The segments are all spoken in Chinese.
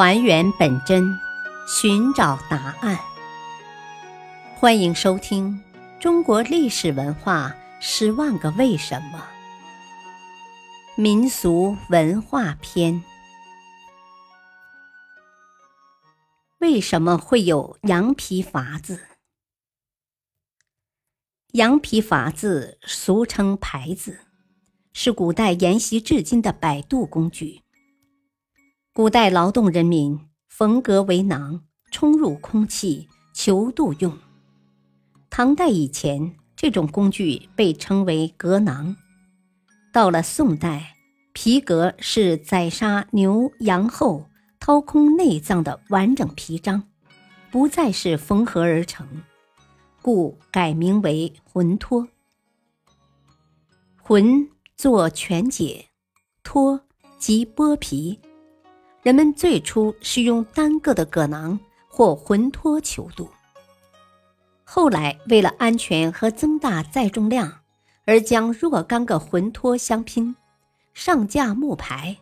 还原本真，寻找答案。欢迎收听《中国历史文化十万个为什么》民俗文化篇。为什么会有羊皮筏子？羊皮筏子俗称牌子，是古代沿袭至今的摆渡工具。古代劳动人民缝革为囊，冲入空气求度用。唐代以前，这种工具被称为革囊。到了宋代，皮革是宰杀牛羊后掏空内脏的完整皮张，不再是缝合而成，故改名为浑脱。浑作全解，脱即剥皮。人们最初是用单个的葛囊或浑脱求渡，后来为了安全和增大载重量，而将若干个浑脱相拼，上架木牌，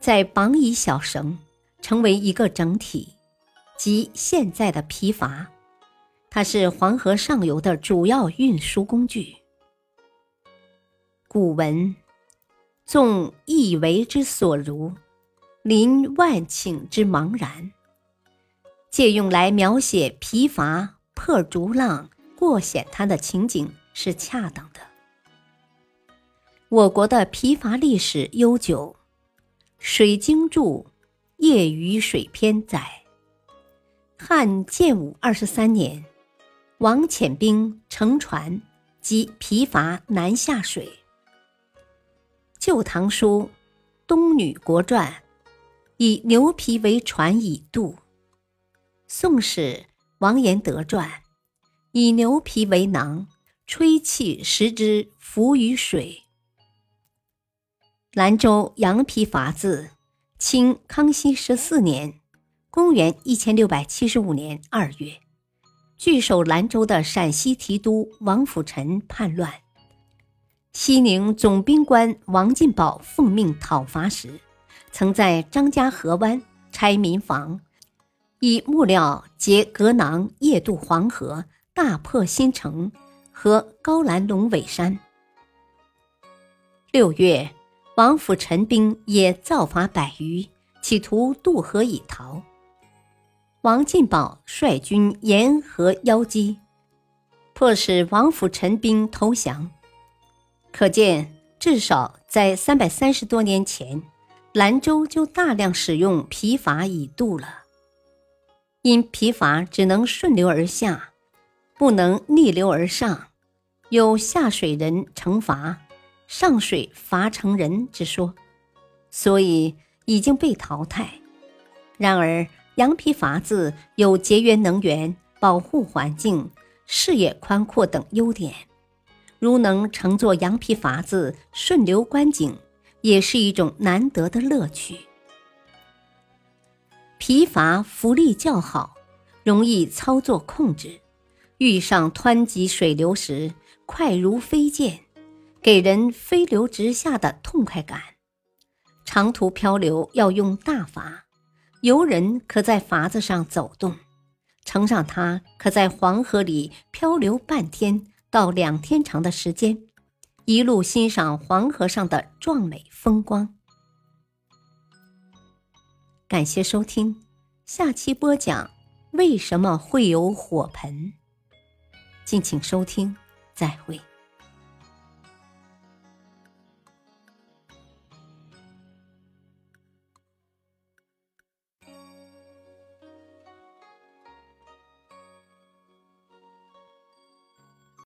再绑以小绳，成为一个整体，即现在的皮筏。它是黄河上游的主要运输工具。古文：纵一为之所如。临万顷之茫然，借用来描写疲乏破竹浪过险滩的情景是恰当的。我国的疲乏历史悠久，《水经注·夜余水篇》载：汉建武二十三年，王遣兵乘船及疲乏南下水。《旧唐书·东女国传》。以牛皮为船以渡，《宋史·王延德传》以牛皮为囊，吹气使之浮于水。兰州羊皮筏子，清康熙十四年（公元一千六百七十五年）二月，据守兰州的陕西提督王辅臣叛乱，西宁总兵官王进宝奉命讨伐时。曾在张家河湾拆民房，以木料结革囊，夜渡黄河，大破新城和高兰龙尾山。六月，王府陈兵也造伐百余，企图渡河以逃。王进宝率军沿河邀击，迫使王府陈兵投降。可见，至少在三百三十多年前。兰州就大量使用皮筏以渡了，因皮筏只能顺流而下，不能逆流而上，有下水人乘筏，上水筏乘人之说，所以已经被淘汰。然而，羊皮筏子有节约能源、保护环境、视野宽阔等优点，如能乘坐羊皮筏子顺流观景。也是一种难得的乐趣。皮筏浮力较好，容易操作控制，遇上湍急水流时快如飞箭，给人飞流直下的痛快感。长途漂流要用大筏，游人可在筏子上走动，乘上它可在黄河里漂流半天到两天长的时间。一路欣赏黄河上的壮美风光。感谢收听，下期播讲为什么会有火盆。敬请收听，再会。